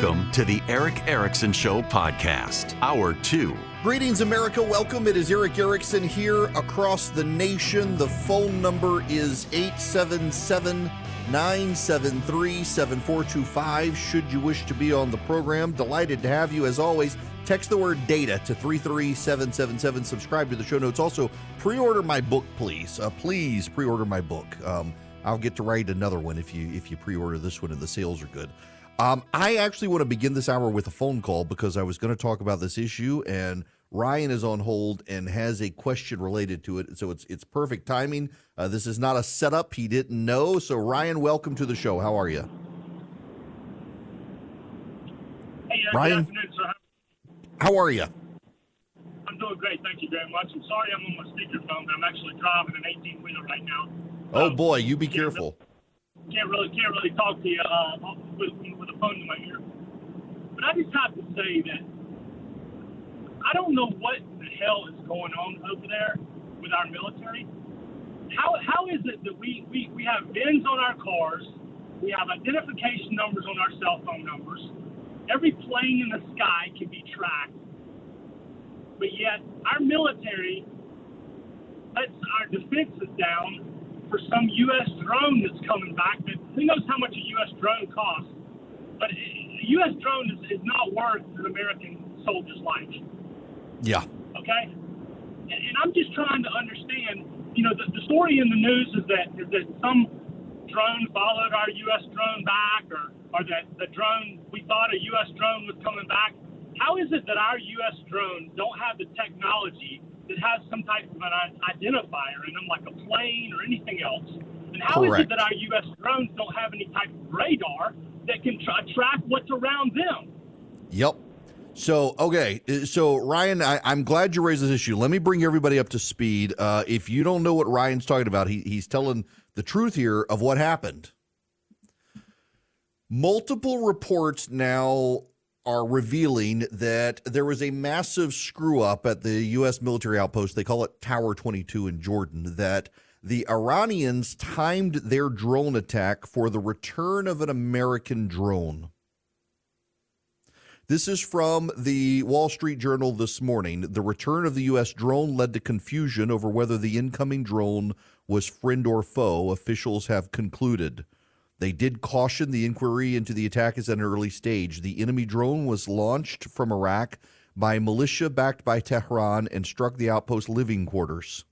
Welcome to the Erick Erickson Show podcast, hour two. Greetings, America. Welcome. It is Eric Erickson here across the nation. The phone number is 877 973 7425. Should you wish to be on the program, delighted to have you as always. Text the word data to 33777. Subscribe to the show notes. Also, pre order my book, please. Uh, please pre order my book. Um, I'll get to write another one if you if you pre order this one and the sales are good. Um, I actually want to begin this hour with a phone call because I was going to talk about this issue, and Ryan is on hold and has a question related to it. So it's it's perfect timing. Uh, this is not a setup; he didn't know. So Ryan, welcome to the show. How are you? Hey, uh, Ryan? Good afternoon, sir. How are you? I'm doing great. Thank you very much. I'm sorry I'm on my speakerphone, but I'm actually driving an 18 wheeler right now. Oh Um, boy, you be careful. Can't really can't really talk to you uh, with with a phone in my ear. But I just have to say that I don't know what the hell is going on over there with our military. How how is it that we we, we have VINs on our cars, we have identification numbers on our cell phone numbers, every plane in the sky can be tracked, but yet our military lets our defenses down for some U.S. drone that's coming back. But who knows how much a U.S. drone costs? But a U.S. drone is, is not worth an American soldier's life. Yeah. Okay, and, and I'm just trying to understand. You know, the, the story in the news is that is that some drone followed our U.S. drone back, or or that the drone we thought a U.S. drone was coming back. How is it that our U.S. drones don't have the technology that has some type of an identifier in them, like a plane or anything else? And how is Correct. it that our U.S. drones don't have any type of radar that can tra- track what's around them? Yep. So okay, uh, so Ryan, I, I'm glad you raised this issue. Let me bring everybody up to speed. Uh, if you don't know what Ryan's talking about, he, he's telling the truth here of what happened. Multiple reports now are revealing that there was a massive screw up at the U.S. military outpost. They call it Tower 22 in Jordan. That the Iranians timed their drone attack for the return of an American drone. This is from the Wall Street Journal this morning. The return of the U.S. drone led to confusion over whether the incoming drone was friend or foe, officials have concluded. They did caution the inquiry into the attack is at an early stage. The enemy drone was launched from Iraq by militia backed by Tehran and struck the outpost living quarters.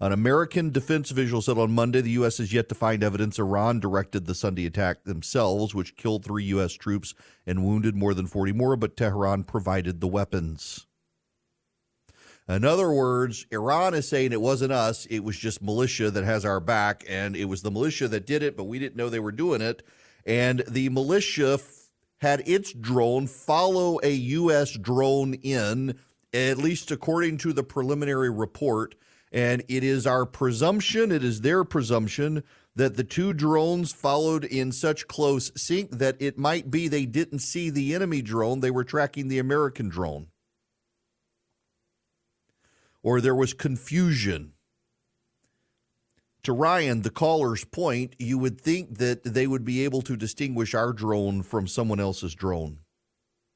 An American defense official said on Monday the U.S. has yet to find evidence Iran directed the Sunday attack themselves, which killed three U.S. troops and wounded more than 40 more, but Tehran provided the weapons. In other words, Iran is saying it wasn't us, it was just militia that has our back, and it was the militia that did it, but we didn't know they were doing it. And the militia f- had its drone follow a U.S. drone in, at least according to the preliminary report. And it is our presumption, it is their presumption, that the two drones followed in such close sync that it might be they didn't see the enemy drone, they were tracking the American drone or there was confusion. To Ryan, the caller's point, you would think that they would be able to distinguish our drone from someone else's drone.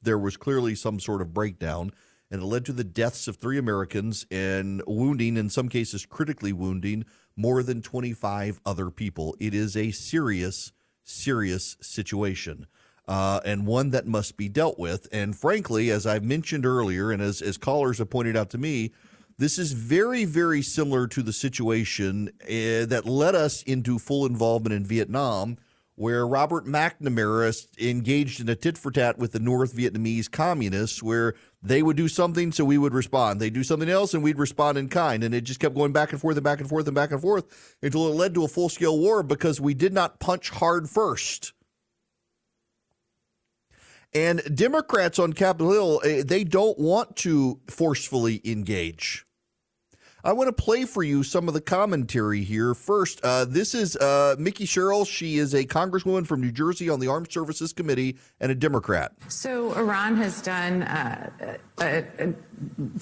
There was clearly some sort of breakdown, and it led to the deaths of three Americans and wounding, in some cases critically wounding, more than 25 other people. It is a serious, serious situation. Uh, and one that must be dealt with. And frankly, as I've mentioned earlier, and as, as callers have pointed out to me, this is very, very similar to the situation uh, that led us into full involvement in Vietnam, where Robert McNamara engaged in a tit for tat with the North Vietnamese communists, where they would do something, so we would respond. They do something else, and we'd respond in kind. And it just kept going back and forth and back and forth and back and forth until it led to a full scale war because we did not punch hard first. And Democrats on Capitol Hill, eh, they don't want to forcefully engage. I want to play for you some of the commentary here. First, uh, this is uh, Mikie Sherrill. She is a congresswoman from New Jersey on the Armed Services Committee and a Democrat. So Iran has done, uh, uh, uh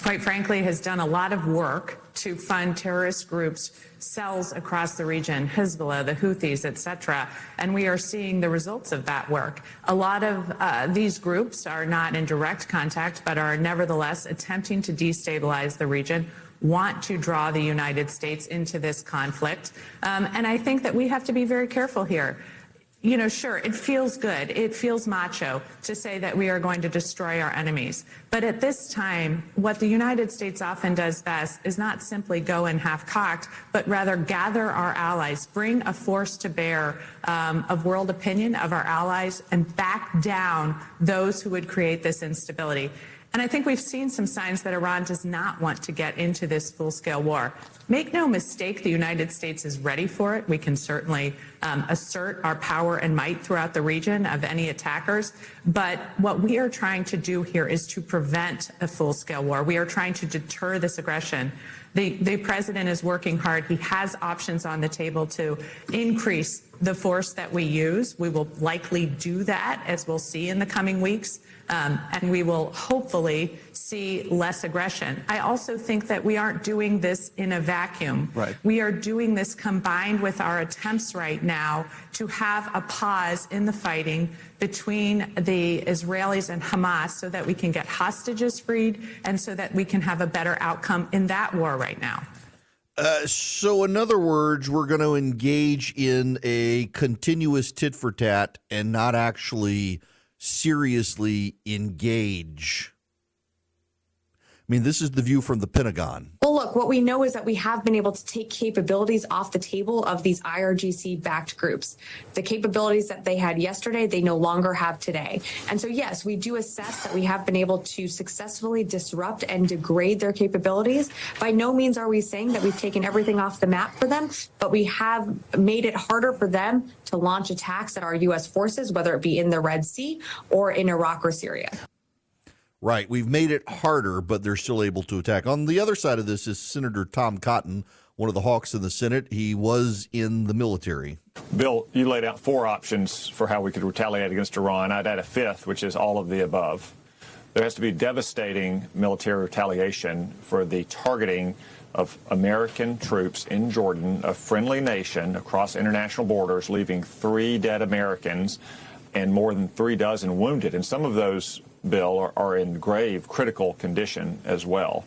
quite frankly, has done a lot of work to fund terrorist groups cells across the region, Hezbollah, the Houthis, etc. And we are seeing the results of that work. A lot of uh, these groups are not in direct contact, but are nevertheless attempting to destabilize the region want to draw the United States into this conflict. Um, and I think that we have to be very careful here. You know, sure, it feels good. It feels macho to say that we are going to destroy our enemies. But at this time, what the United States often does best is not simply go in half cocked, but rather gather our allies, bring a force to bear um, of world opinion of our allies, and back down those who would create this instability. And I think we've seen some signs that Iran does not want to get into this full scale war. Make no mistake, the United States is ready for it. We can certainly um, assert our power and might throughout the region of any attackers. But what we are trying to do here is to prevent a full scale war. We are trying to deter this aggression. The, the president is working hard. He has options on the table to increase the force that we use. We will likely do that, as we'll see in the coming weeks. Um, and we will hopefully see less aggression. I also think that we aren't doing this in a vacuum. Right. We are doing this combined with our attempts right now to have a pause in the fighting between the Israelis and Hamas so that we can get hostages freed and so that we can have a better outcome in that war right now. Uh, so, in other words, we're going to engage in a continuous tit for tat and not actually seriously engage I mean, this is the view from the Pentagon. Well, look, what we know is that we have been able to take capabilities off the table of these IRGC backed groups. The capabilities that they had yesterday, they no longer have today. And so, yes, we do assess that we have been able to successfully disrupt and degrade their capabilities. By no means are we saying that we've taken everything off the map for them, but we have made it harder for them to launch attacks at our U.S. forces, whether it be in the Red Sea or in Iraq or Syria. Right. We've made it harder, but they're still able to attack. On the other side of this is Senator Tom Cotton, one of the hawks in the Senate. He was in the military. Bill, you laid out four options for how we could retaliate against Iran. I'd add a fifth, which is all of the above. There has to be devastating military retaliation for the targeting of American troops in Jordan, a friendly nation across international borders, leaving three dead Americans and more than three dozen wounded. And some of those bill are, are in grave critical condition as well.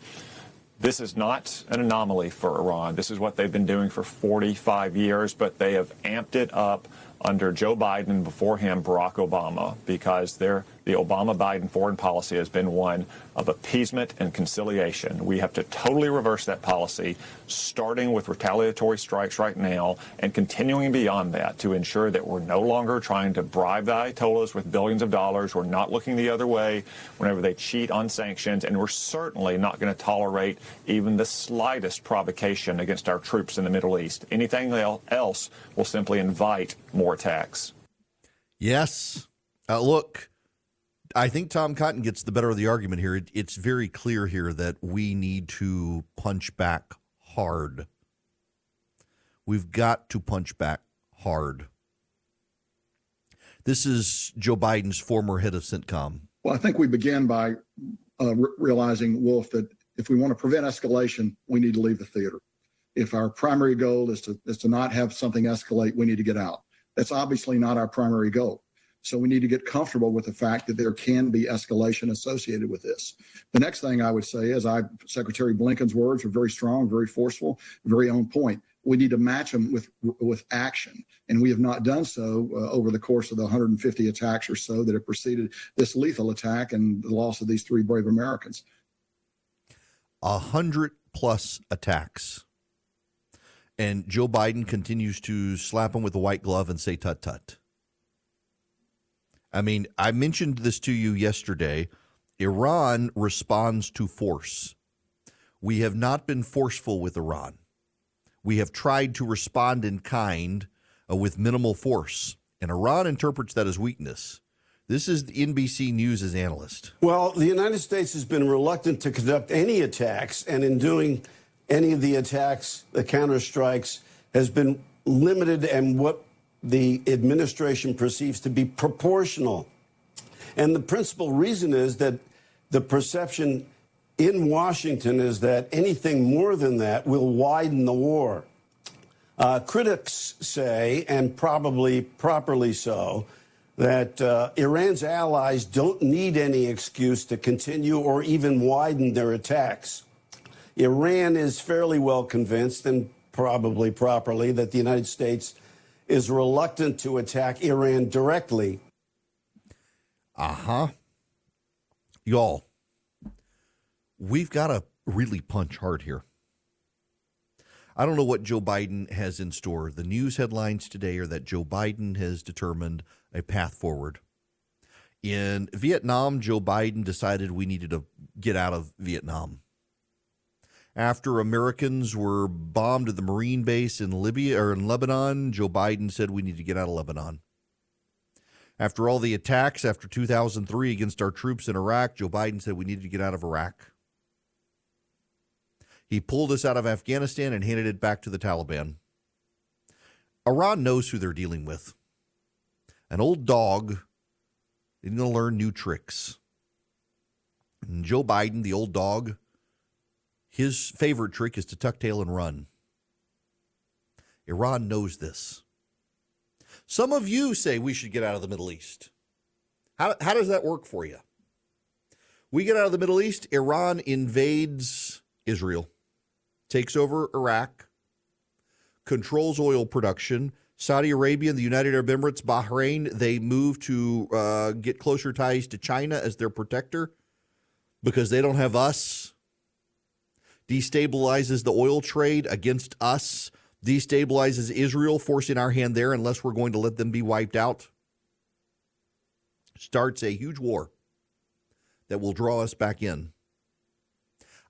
This is not an anomaly for Iran. This is what they've been doing for 45 years, but they have amped it up under Joe Biden before him Barack Obama because they're the Obama Biden foreign policy has been one of appeasement and conciliation. We have to totally reverse that policy, starting with retaliatory strikes right now and continuing beyond that to ensure that we're no longer trying to bribe the Ayatollahs with billions of dollars. We're not looking the other way whenever they cheat on sanctions, and we're certainly not going to tolerate even the slightest provocation against our troops in the Middle East. Anything else will simply invite more attacks. Yes. Uh, look, I think Tom Cotton gets the better of the argument here. It, it's very clear here that we need to punch back hard. We've got to punch back hard. This is Joe Biden's former head of CENTCOM. Well, I think we begin by uh, re- realizing, Wolf, that if we want to prevent escalation, we need to leave the theater. If our primary goal is to is to not have something escalate, we need to get out. That's obviously not our primary goal. So we need to get comfortable with the fact that there can be escalation associated with this. The next thing I would say is I Secretary Blinken's words are very strong, very forceful, very on point. We need to match them with with action, and we have not done so uh, over the course of the 150 attacks or so that have preceded this lethal attack and the loss of these three brave Americans. A hundred plus attacks, and Joe Biden continues to slap him with a white glove and say "tut tut." I mean, I mentioned this to you yesterday. Iran responds to force. We have not been forceful with Iran. We have tried to respond in kind uh, with minimal force. And Iran interprets that as weakness. This is NBC News' analyst. Well, the United States has been reluctant to conduct any attacks, and in doing any of the attacks, the counterstrikes, has been limited and what the administration perceives to be proportional. And the principal reason is that the perception in Washington is that anything more than that will widen the war. Uh, critics say, and probably properly so, that uh, Iran's allies don't need any excuse to continue or even widen their attacks. Iran is fairly well convinced, and probably properly, that the United States is reluctant to attack Iran directly. Uh huh. Y'all, we've got to really punch hard here. I don't know what Joe Biden has in store. The news headlines today are that Joe Biden has determined a path forward. In Vietnam, Joe Biden decided we needed to get out of Vietnam after Americans were bombed at the Marine base in Libya or in Lebanon, Joe Biden said we need to get out of Lebanon. After all the attacks after 2003 against our troops in Iraq, Joe Biden said we needed to get out of Iraq. He pulled us out of Afghanistan and handed it back to the Taliban. Iran knows who they're dealing with. An old dog isn't going to learn new tricks. And Joe Biden, the old dog, his favorite trick is to tuck tail and run. Iran knows this. Some of you say we should get out of the Middle East. How, how does that work for you? We get out of the Middle East, Iran invades Israel, takes over Iraq, controls oil production. Saudi Arabia and the United Arab Emirates, Bahrain, they move to uh, get closer ties to China as their protector because they don't have us destabilizes the oil trade against us, destabilizes Israel, forcing our hand there unless we're going to let them be wiped out, starts a huge war that will draw us back in.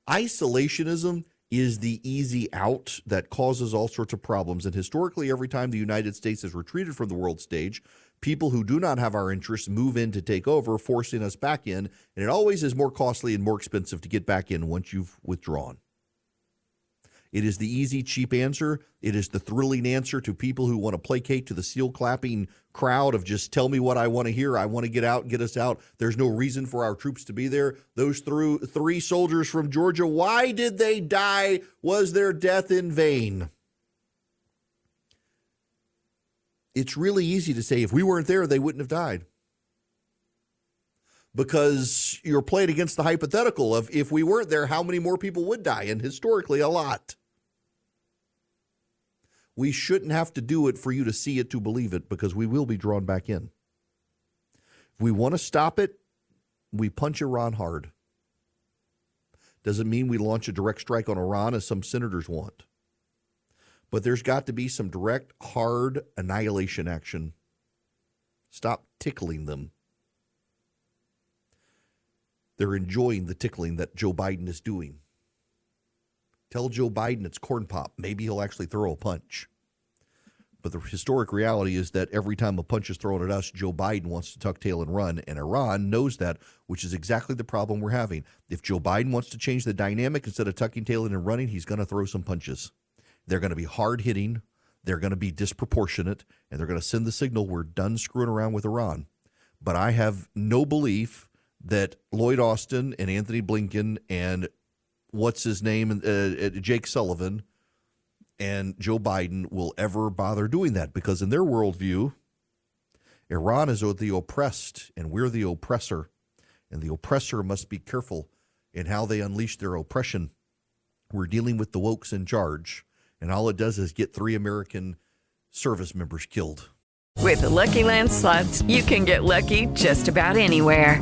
Isolationism is the easy out that causes all sorts of problems. And historically, every time the United States has retreated from the world stage, people who do not have our interests move in to take over, forcing us back in. And it always is more costly and more expensive to get back in once you've withdrawn. It is the easy, cheap answer. It is the thrilling answer to people who want to placate to the seal clapping crowd of just tell me what I want to hear. I want to get out, get us out. There's no reason for our troops to be there. Those through three soldiers from Georgia, why did they die? Was their death in vain? It's really easy to say if we weren't there, they wouldn't have died because you're playing against the hypothetical of if we weren't there, how many more people would die? And historically, a lot. We shouldn't have to do it for you to see it to believe it because we will be drawn back in. If we want to stop it, we punch Iran hard. Doesn't mean we launch a direct strike on Iran as some senators want. But there's got to be some direct, hard annihilation action. Stop tickling them they're enjoying the tickling that Joe Biden is doing. Tell Joe Biden it's corn pop. Maybe he'll actually throw a punch. But the historic reality is that every time a punch is thrown at us, Joe Biden wants to tuck tail and run. And Iran knows that, which is exactly the problem we're having. If Joe Biden wants to change the dynamic instead of tucking tail and running, he's going to throw some punches. They're going to be hard hitting, they're going to be disproportionate, and they're going to send the signal we're done screwing around with Iran. But I have no belief that Lloyd Austin and Antony Blinken and what's his name, uh, uh, Jake Sullivan and Joe Biden will ever bother doing that because in their worldview, Iran is the oppressed, and we're the oppressor. And the oppressor must be careful in how they unleash their oppression. We're dealing with the wokes in charge, and all it does is get three American service members killed. With the Lucky Land slots, you can get lucky just about anywhere.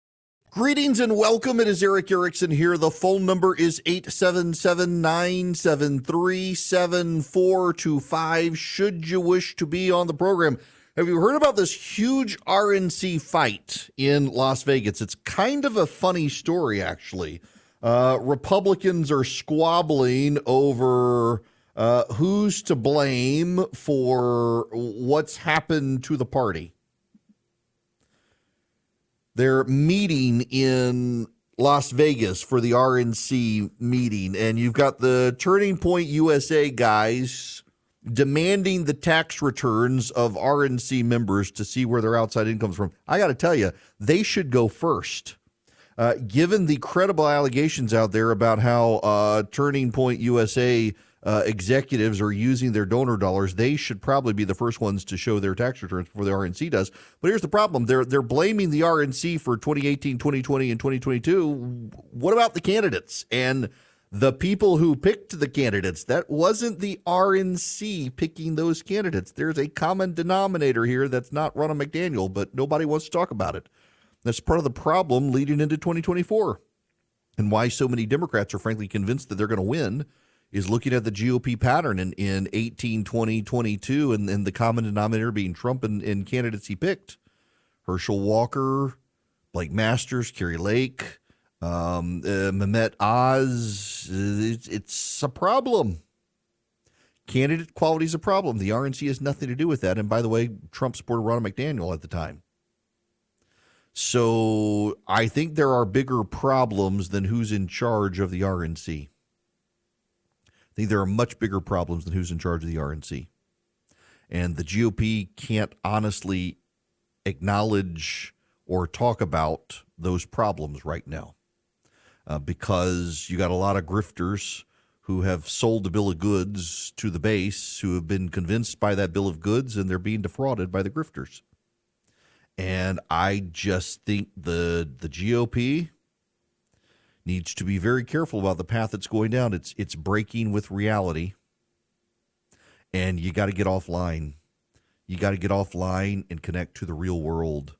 Greetings and welcome. It is Erick Erickson here. The phone number is 877 973 7425. Should you wish to be on the program, have you heard about this huge RNC fight in Las Vegas? It's kind of a funny story, actually. Uh, Republicans are squabbling over uh, who's to blame for what's happened to the party. They're meeting in Las Vegas for the RNC meeting, and you've got the Turning Point USA guys demanding the tax returns of RNC members to see where their outside incomes from. I got to tell you, they should go first. Uh, given the credible allegations out there about how uh, Turning Point USA uh, executives are using their donor dollars, they should probably be the first ones to show their tax returns before the RNC does. But here's the problem: they're they're blaming the RNC for 2018, 2020, and 2022. What about the candidates and the people who picked the candidates? That wasn't the RNC picking those candidates. There's a common denominator here that's not Ronna McDaniel, but nobody wants to talk about it. That's part of the problem leading into 2024 and why so many Democrats are frankly convinced that they're going to win is looking at the GOP pattern in, in 18, 20, 22, and, and the common denominator being Trump and, and candidates he picked. Herschel Walker, Blake Masters, Kari Lake, um, uh, Mehmet Oz. It's, it's a problem. Candidate quality is a problem. The RNC has nothing to do with that. And by the way, Trump supported Ronna McDaniel at the time. So I think there are bigger problems than who's in charge of the RNC. I think there are much bigger problems than who's in charge of the RNC. And the GOP can't honestly acknowledge or talk about those problems right now uh, because you got a lot of grifters who have sold the bill of goods to the base who have been convinced by that bill of goods and they're being defrauded by the grifters. And I just think the the GOP needs to be very careful about the path it's going down. It's it's breaking with reality. And you got to get offline. You got to get offline and connect to the real world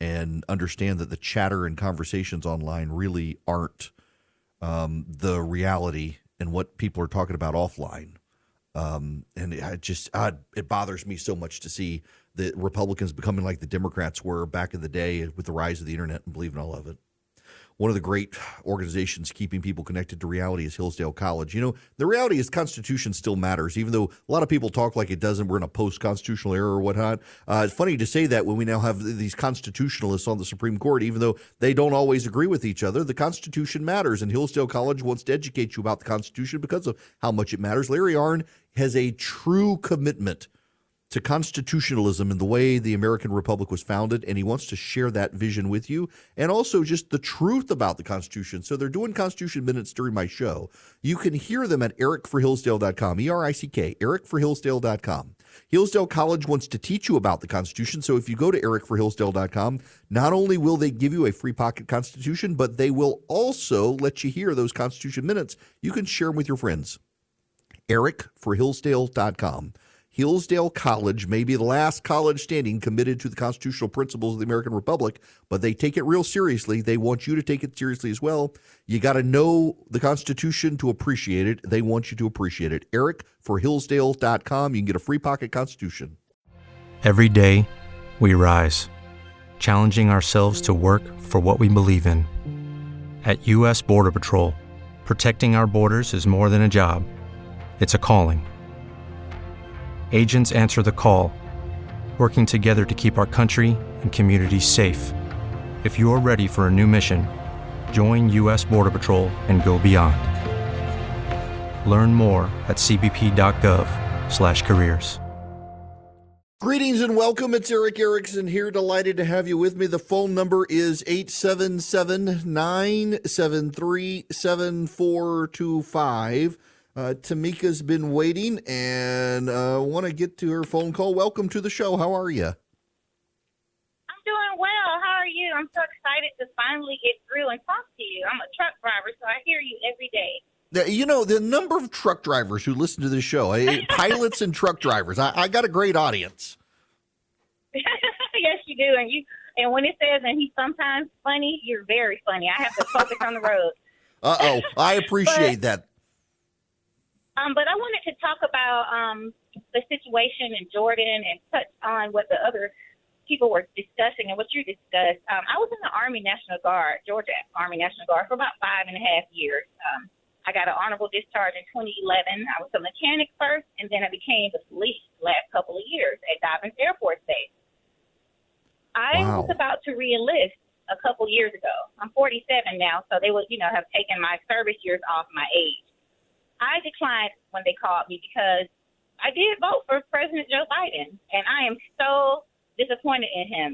and understand that the chatter and conversations online really aren't um, the reality and what people are talking about offline. Um, and it just uh, it bothers me so much to see the Republicans becoming like the Democrats were back in the day with the rise of the internet and believing all of it one of the great organizations keeping people connected to reality is Hillsdale College. You know, the reality is Constitution still matters, even though a lot of people talk like it doesn't. We're in a post-constitutional era or whatnot. Uh, it's funny to say that when we now have these constitutionalists on the Supreme Court, even though they don't always agree with each other. The Constitution matters, and Hillsdale College wants to educate you about the Constitution because of how much it matters. Larry Arnn has a true commitment to constitutionalism and the way the American Republic was founded, and he wants to share that vision with you, and also just the truth about the Constitution. So they're doing Constitution minutes during my show. You can hear them at erickforhillsdale.com, E-R-I-C-K, erickforhillsdale.com. Hillsdale College wants to teach you about the Constitution, so if you go to erickforhillsdale.com, not only will they give you a free pocket Constitution, but they will also let you hear those Constitution minutes. You can share them with your friends. erickforhillsdale.com. Hillsdale College may be the last college standing committed to the constitutional principles of the American Republic, but they take it real seriously. They want you to take it seriously as well. You got to know the Constitution to appreciate it. They want you to appreciate it. Erick for Hillsdale.com. You can get a free pocket Constitution. Every day, we rise, challenging ourselves to work for what we believe in. At U.S. Border Patrol, protecting our borders is more than a job, it's a calling agents answer the call, working together to keep our country and communities safe. If you are ready for a new mission, Join U.S. Border Patrol and go beyond. Learn more at cbp.gov/careers. Greetings and welcome. It's Erick Erickson here. Delighted to have you with me. The phone number is 877 973 7425. Uh, Tamika's been waiting and uh, want to get to her phone call. Welcome to the show. How are you? I'm doing well. How are you? I'm so excited to finally get through and talk to you. I'm a truck driver, so I hear you every day. You know, the number of truck drivers who listen to this show, eh, pilots and truck drivers, I, I got a great audience. yes, you do. And you and when it says and he's sometimes funny, you're very funny. I have to focus on the road. Uh oh, I appreciate that. Um, but I wanted to talk about um, the situation in Jordan and touch on what the other people were discussing and what you discussed. Um, I was in the Army National Guard, Georgia Army National Guard, for about five and a half years. Um, I got an honorable discharge in 2011. I was a mechanic first, and then I became the police the last couple of years at Dobbins Air Force Base. I Wow. was about to reenlist a couple years ago. I'm 47 now, so they would, you know, have taken my service years off my age. I declined when they called me because I did vote for President Joe Biden, and I am so disappointed in him.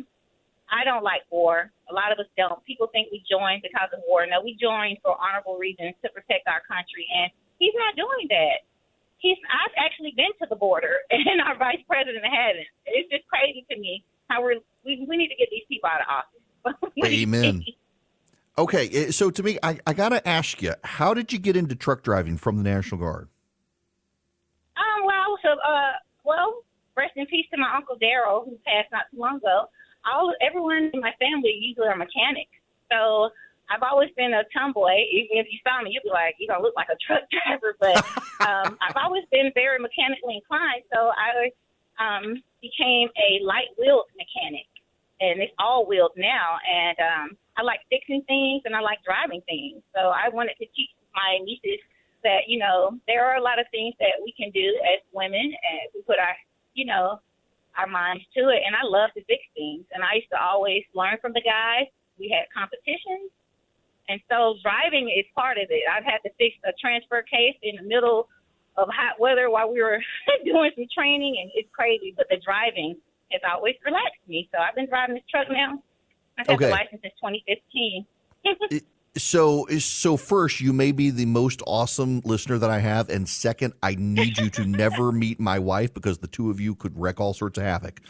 I don't like war. A lot of us don't. People think we joined because of war. No, we joined for honorable reasons to protect our country, and he's not doing that. He's. I've actually been to the border, and our vice president hasn't. It's just crazy to me how we're. We, we need to get these people out of office. Amen. Okay, eh, so to me, I, I got to ask you, how did you get into truck driving from the National Guard? Um, well, a, uh, well, rest in peace to my uncle Daryl, who passed not too long ago. All everyone in my family usually are mechanics, so I've always been a tomboy. Even if you saw me, you'd be like, you don't look like a truck driver. But um, I've always been very mechanically inclined, so I um, became a light wheeled mechanic, and it's all wheeled now. And um, I like fixing things, and I like driving things. So I wanted to teach my nieces that you know there are a lot of things that we can do as women, and we put our you know our minds to it. And I love to fix things, and I used to always learn from the guys. We had competitions, and so driving is part of it. I've had to fix a transfer case in the middle of hot weather while we were doing some training, and it's crazy. But the driving has always relaxed me. So I've been driving this truck now. I've had Okay. the license since 2015. So, so first, you may be the most awesome listener that I have, and second, I need you to never meet my wife because the two of you could wreck all sorts of havoc.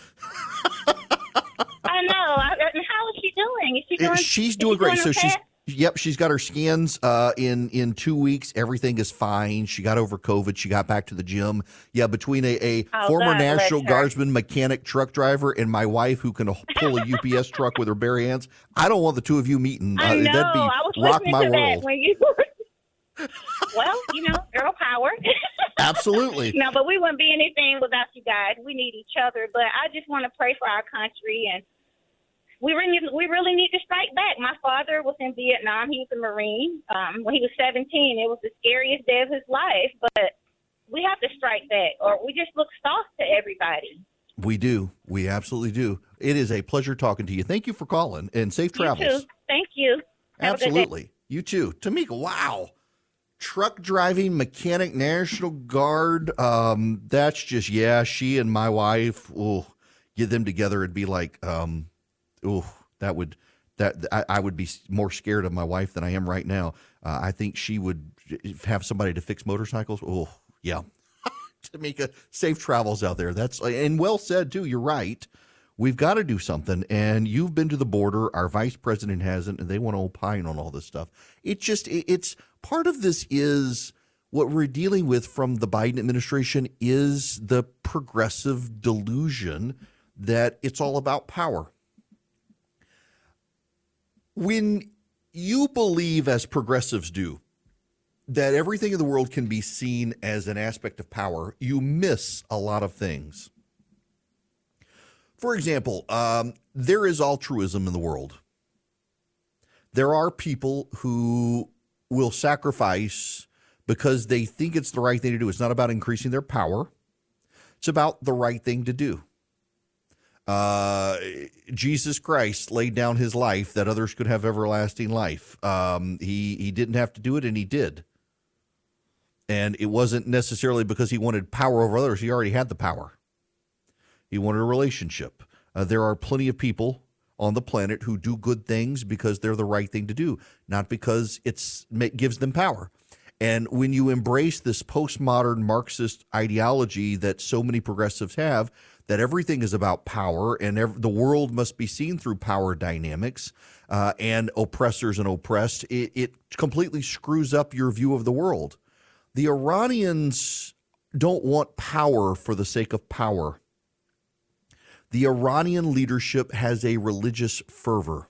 I know. I, how is she doing? Is she doing? she's doing she great. So okay? she's yep, she's got her scans uh, in in two weeks. Everything is fine. She got over COVID. She got back to the gym. Yeah, between a, a Oh, former National. Guardsman, mechanic, truck driver, and my wife who can pull a UPS truck with her bare hands, I don't want the two of you meeting. I know. Uh, that'd be I was rock my to world. that when you. well, you know, girl power. Absolutely. no, but we wouldn't be anything without you guys. We need each other. But I just want to pray for our country, and we really, we really need to strike back. My father was in Vietnam. He was a Marine. Um, when he was 17, it was the scariest day of his life. But we have to strike back, or we just look soft to everybody. We do. We absolutely do. It is a pleasure talking to you. Thank you for calling and safe travels. You too. Thank you. Have a good day. Absolutely. You too. Tamika, wow. Truck driving mechanic National Guard. Um, that's just yeah, she and my wife, oh, get them together, it'd be like um oh, that would that I, I would be more scared of my wife than I am right now. Uh, I think she would have somebody to fix motorcycles. Oh, yeah. Tamika, safe travels out there. That's and well said too. You're right. We've got to do something. And you've been to the border. Our vice president hasn't, and they want to opine on all this stuff. It just it- it's part of this is what we're dealing with from the Biden administration is the progressive delusion that it's all about power. When you believe, as progressives do, that everything in the world can be seen as an aspect of power, you miss a lot of things. For example, um, there is altruism in the world. There are people who will sacrifice because they think it's the right thing to do. It's not about increasing their power, it's about the right thing to do. Uh, Jesus Christ laid down his life that others could have everlasting life. Um, he he didn't have to do it, and he did. And it wasn't necessarily because he wanted power over others. He already had the power. He wanted a relationship. Uh, there are plenty of people on the planet who do good things because they're the right thing to do, not because it's it gives them power. And when you embrace this postmodern Marxist ideology that so many progressives have, that everything is about power and ev- the world must be seen through power dynamics uh, and oppressors and oppressed, it, it completely screws up your view of the world. The Iranians don't want power for the sake of power. The Iranian leadership has a religious fervor.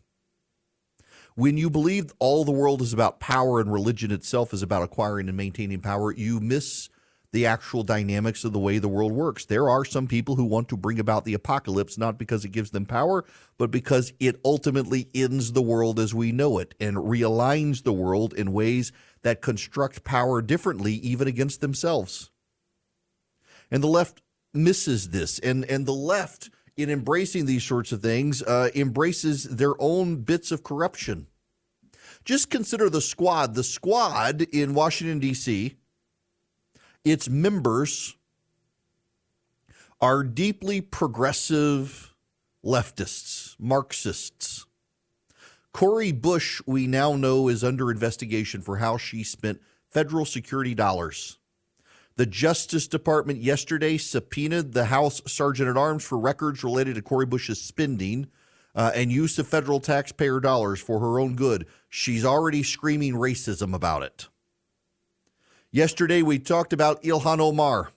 When you believe all the world is about power and religion itself is about acquiring and maintaining power, you miss the actual dynamics of the way the world works. There are some people who want to bring about the apocalypse not because it gives them power, but because it ultimately ends the world as we know it and realigns the world in ways that construct power differently, even against themselves. And the left misses this. And, and the left, in embracing these sorts of things, uh, embraces their own bits of corruption. Just consider the squad. The squad in Washington, D.C., its members are deeply progressive leftists, Marxists. Cori Bush, we now know, is under investigation for how she spent federal security dollars. The Justice Department yesterday subpoenaed the House Sergeant at Arms for records related to Cori Bush's spending uh, and use of federal taxpayer dollars for her own good. She's already screaming racism about it. Yesterday, we talked about Ilhan Omar.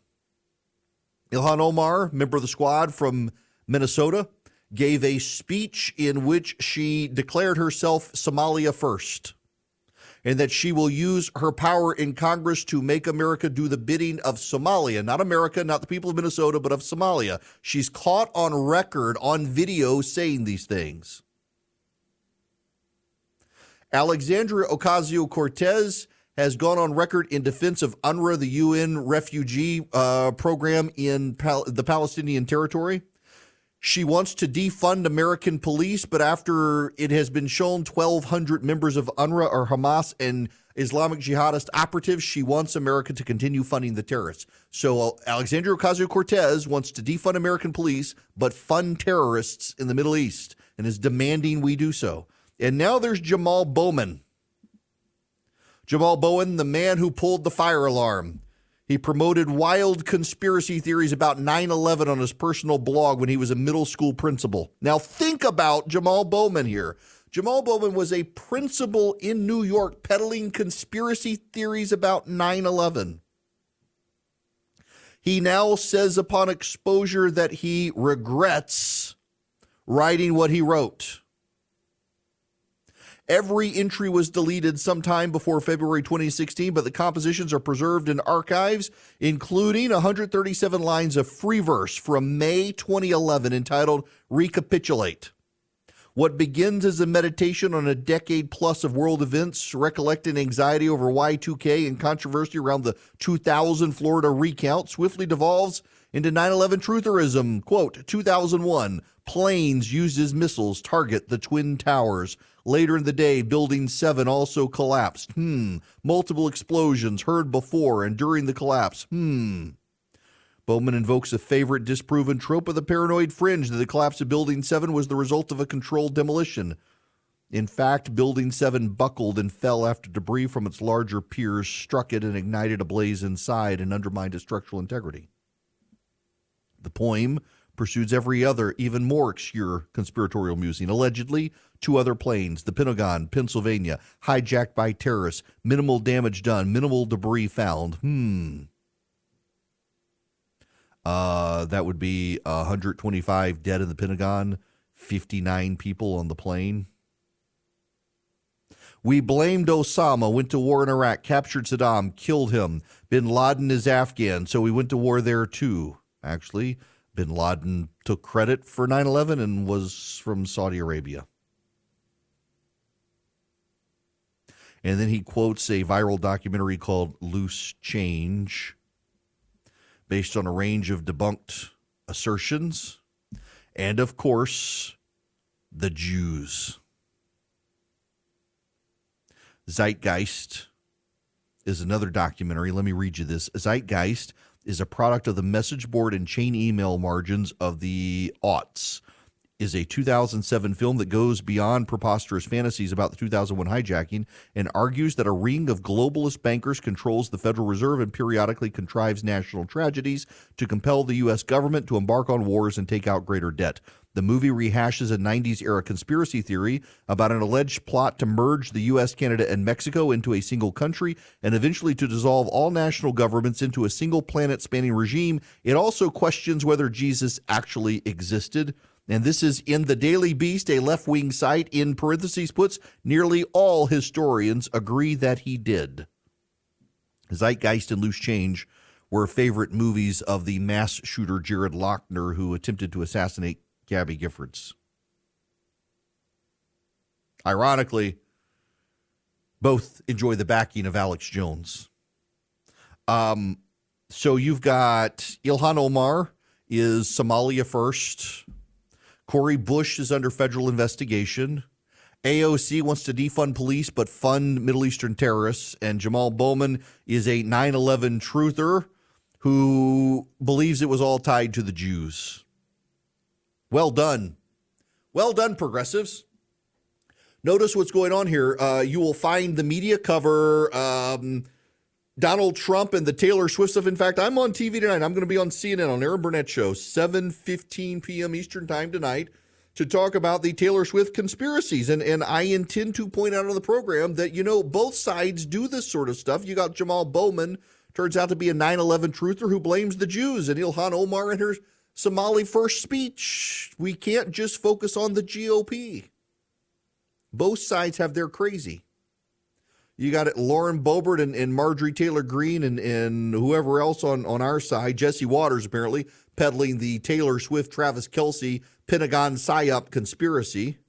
Ilhan Omar, member of the squad from Minnesota, gave a speech in which she declared herself Somalia first and that she will use her power in Congress to make America do the bidding of Somalia, not America, not the people of Minnesota, but of Somalia. She's caught on record, on video, saying these things. Alexandria Ocasio Cortez has gone on record in defense of UNRWA, the UN refugee uh, program in Pal- the Palestinian territory. She wants to defund American police, but after it has been shown 1,200 members of UNRWA are Hamas and Islamic jihadist operatives, she wants America to continue funding the terrorists. So uh, Alexandria Ocasio Cortez wants to defund American police, but fund terrorists in the Middle East and is demanding we do so. And now there's Jamaal Bowman. Jamaal Bowman, the man who pulled the fire alarm. He promoted wild conspiracy theories about 9 11 on his personal blog when he was a middle school principal. Now, think about Jamaal Bowman here. Jamaal Bowman was a principal in New York peddling conspiracy theories about 9 11. He now says upon exposure that he regrets writing what he wrote. Every entry was deleted sometime before February 2016, but the compositions are preserved in archives, including 137 lines of free verse from May 2011 entitled Recapitulate. What begins as a meditation on a decade plus of world events, recollecting anxiety over Y2K and controversy around the 2000 Florida recount, swiftly devolves into 9 11 trutherism. Quote 2001 planes used as missiles target the Twin Towers. Later in the day, Building 7 also collapsed. Hmm. Multiple explosions heard before and during the collapse. Hmm. Bowman invokes a favorite disproven trope of the paranoid fringe that the collapse of Building 7 was the result of a controlled demolition. In fact, Building 7 buckled and fell after debris from its larger piers struck it and ignited a blaze inside and undermined its structural integrity. The poem pursues every other, even more obscure conspiratorial musing. Allegedly, two other planes, the Pentagon, Pennsylvania, hijacked by terrorists, minimal damage done, minimal debris found. Hmm. Uh, that would be 125 dead in the Pentagon, 59 people on the plane. We blamed Osama, went to war in Iraq, captured Saddam, killed him. Bin Laden is Afghan, so we went to war there too. Actually, bin Laden took credit for 9 11 and was from Saudi Arabia. And then he quotes a viral documentary called Loose Change, based on a range of debunked assertions. And of course, the Jews. Zeitgeist is another documentary. Let me read you this. Zeitgeist is a product of the message board and chain email margins of the aughts. Is a 2007 film that goes beyond preposterous fantasies about the 2001 hijacking and argues that a ring of globalist bankers controls the Federal Reserve and periodically contrives national tragedies to compel the U.S. government to embark on wars and take out greater debt. The movie rehashes a 90s era conspiracy theory about an alleged plot to merge the U.S., Canada, and Mexico into a single country and eventually to dissolve all national governments into a single planet spanning regime. It also questions whether Jesus actually existed. And this is in the Daily Beast, a left wing site, in parentheses puts nearly all historians agree that he did. Zeitgeist and Loose Change were favorite movies of the mass shooter Jared Loughner, who attempted to assassinate Gabby Giffords. Ironically, both enjoy the backing of Alex Jones. Um, so you've got Ilhan Omar is Somalia first. Cori Bush is under federal investigation. AOC wants to defund police but fund Middle Eastern terrorists. And Jamaal Bowman is a 9 11 truther who believes it was all tied to the Jews. Well done. Well done, progressives. Notice what's going on here. Uh, you will find the media cover um, Donald Trump and the Taylor Swift stuff. In fact, I'm on TV tonight. I'm going to be on CNN on Erin Burnett show, 7:15 p.m. Eastern time tonight, to talk about the Taylor Swift conspiracies. And and I intend to point out on the program that you know both sides do this sort of stuff. You got Jamaal Bowman, turns out to be a 9/11 truther who blames the Jews, and Ilhan Omar and her Somali first speech. We can't just focus on the GOP. Both sides have their crazy. You got it, Lauren Boebert and, and Marjorie Taylor Greene and, and whoever else on, on our side, Jesse Watters apparently, peddling the Taylor Swift, Travis Kelce, Pentagon PSYOP conspiracy,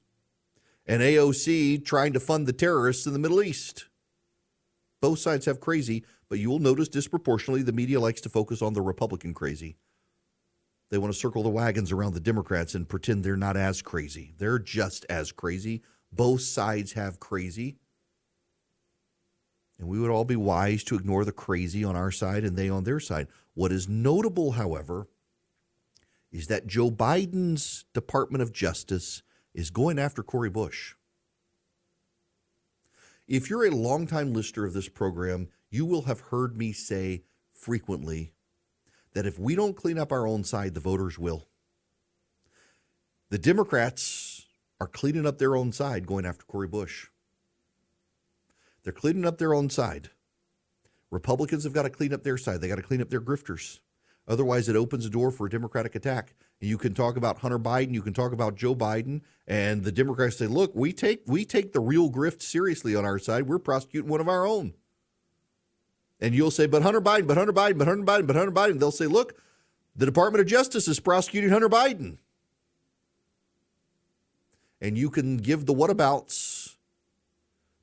and AOC trying to fund the terrorists in the Middle East. Both sides have crazy, but you will notice disproportionately the media likes to focus on the Republican crazy. They want to circle the wagons around the Democrats and pretend they're not as crazy. They're just as crazy. Both sides have crazy. And we would all be wise to ignore the crazy on our side and they on their side. What is notable, however, is that Joe Biden's Department of Justice is going after Cori Bush. If you're a longtime listener of this program, you will have heard me say frequently that if we don't clean up our own side, the voters will. The Democrats are cleaning up their own side going after Cori Bush. They're cleaning up their own side. Republicans have got to clean up their side. They got to clean up their grifters. Otherwise, it opens a door for a Democratic attack. You can talk about Hunter Biden, you can talk about Joe Biden, and the Democrats say, "Look, we take we take the real grift seriously on our side. We're prosecuting one of our own." And you'll say, "But Hunter Biden, but Hunter Biden, but Hunter Biden, but Hunter Biden." They'll say, "Look, the Department of Justice is prosecuting Hunter Biden." And you can give the whatabouts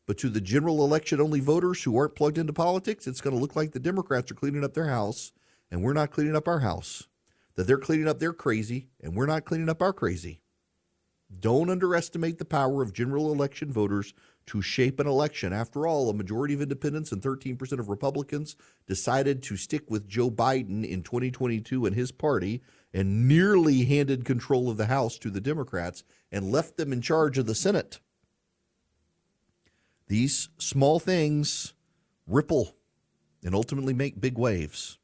but to the general election only voters who aren't plugged into politics, it's going to look like the Democrats are cleaning up their house and we're not cleaning up our house. That they're cleaning up their crazy and we're not cleaning up our crazy. Don't underestimate the power of general election voters to shape an election. After all, a majority of independents and 13% of Republicans decided to stick with Joe Biden in 2022 and his party and nearly handed control of the House to the Democrats and left them in charge of the Senate. These small things ripple and ultimately make big waves.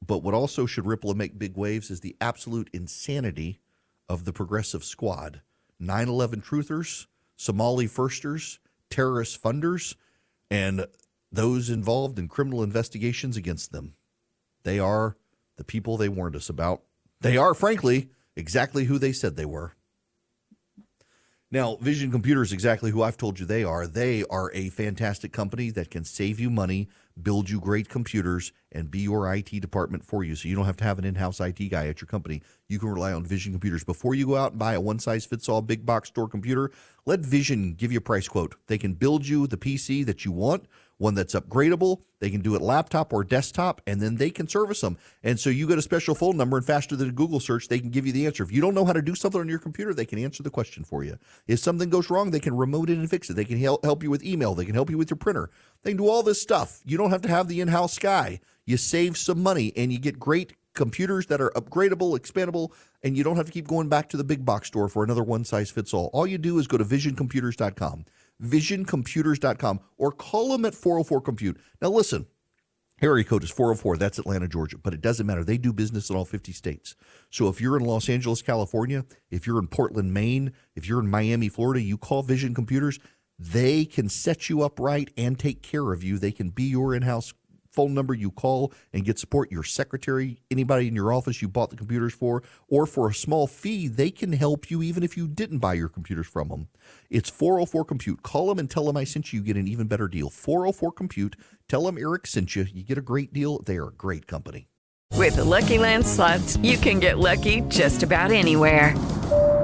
But what also should ripple and make big waves is the absolute insanity of the progressive squad 9 11 truthers, Somali firsters, terrorist funders, and those involved in criminal investigations against them. They are the people they warned us about. They are, frankly, exactly who they said they were. Now, Vision Computer is exactly who I've told you they are. They are a fantastic company that can save you money, build you great computers, and be your IT department for you. So you don't have to have an in house IT guy at your company. You can rely on Vision Computers. Before you go out and buy a one size fits all big box store computer, let Vision give you a price quote. They can build you the PC that you want one that's upgradable. They can do it laptop or desktop, and then they can service them. And so you get a special phone number, and faster than a Google search, they can give you the answer. If you don't know how to do something on your computer, they can answer the question for you. If something goes wrong, they can remote it and fix it. They can help help you with email. They can help you with your printer. They can do all this stuff. You don't have to have the in-house guy. You save some money, and you get great computers that are upgradable, expandable, and you don't have to keep going back to the big box store for another one size fits all. All you do is go to visioncomputers.com visioncomputers.com or call them at 404 Compute. Now, listen, area code is 404. That's Atlanta, Georgia, but it doesn't matter. They do business in all 50 states. So if you're in Los Angeles, California, if you're in Portland, Maine, if you're in Miami, Florida, you call Vision Computers. They can set you up right and take care of you. They can be your in house phone number you call and get support, your secretary, anybody in your office you bought the computers for, or for a small fee, they can help you even if you didn't buy your computers from them. It's 404 Compute. Call them and tell them I sent you. You get an even better deal. 404 Compute. Tell them Erick sent you. You get a great deal. They are a great company. With the Lucky Land slots, you can get lucky just about anywhere.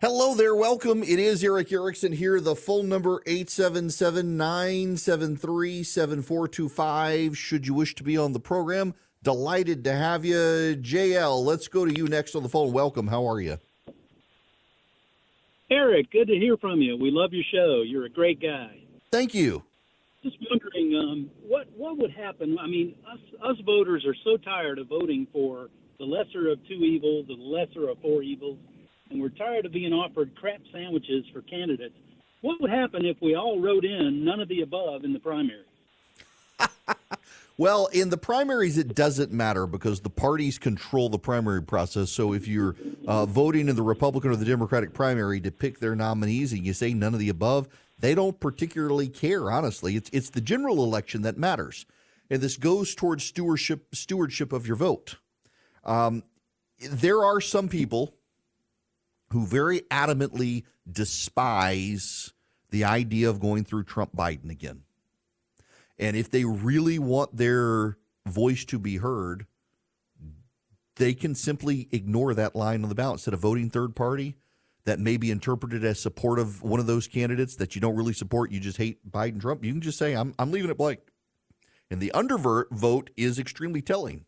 Hello there, welcome. It is Erick Erickson here. The phone number 877-973-7425 should you wish to be on the program. Delighted to have you. JL, let's go to you next on the phone. Welcome. How are you? Eric, good to hear from you. We love your show. You're a great guy. Thank you. Just wondering, um, what what would happen? I mean, us us voters are so tired of voting for the lesser of two evils, the lesser of four evils, and we're tired of being offered crap sandwiches for candidates. What would happen if we all wrote in none of the above in the primary? Well, in the primaries, it doesn't matter because the parties control the primary process. So if you're uh, voting in the Republican or the Democratic primary to pick their nominees and you say none of the above, they don't particularly care. Honestly, it's it's the general election that matters, and this goes towards stewardship stewardship of your vote. Um, there are some people who very adamantly despise the idea of going through Trump Biden again. And if they really want their voice to be heard, they can simply ignore that line on the ballot instead of voting third party that may be interpreted as support of one of those candidates that you don't really support. You just hate Biden Trump. You can just say, I'm, I'm leaving it blank. And the undervert vote is extremely telling.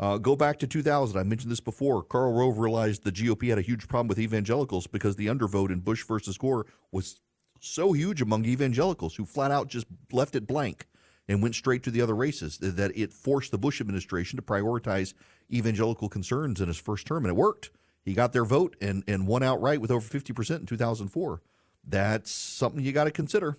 Uh, go back to 2000. I mentioned this before. Karl Rove realized the GOP had a huge problem with evangelicals because the undervote in Bush versus Gore was so huge among evangelicals who flat out just left it blank and went straight to the other races that it forced the Bush administration to prioritize evangelical concerns in his first term. And it worked. He got their vote and, and won outright with over 50% in 2004. That's something you got to consider.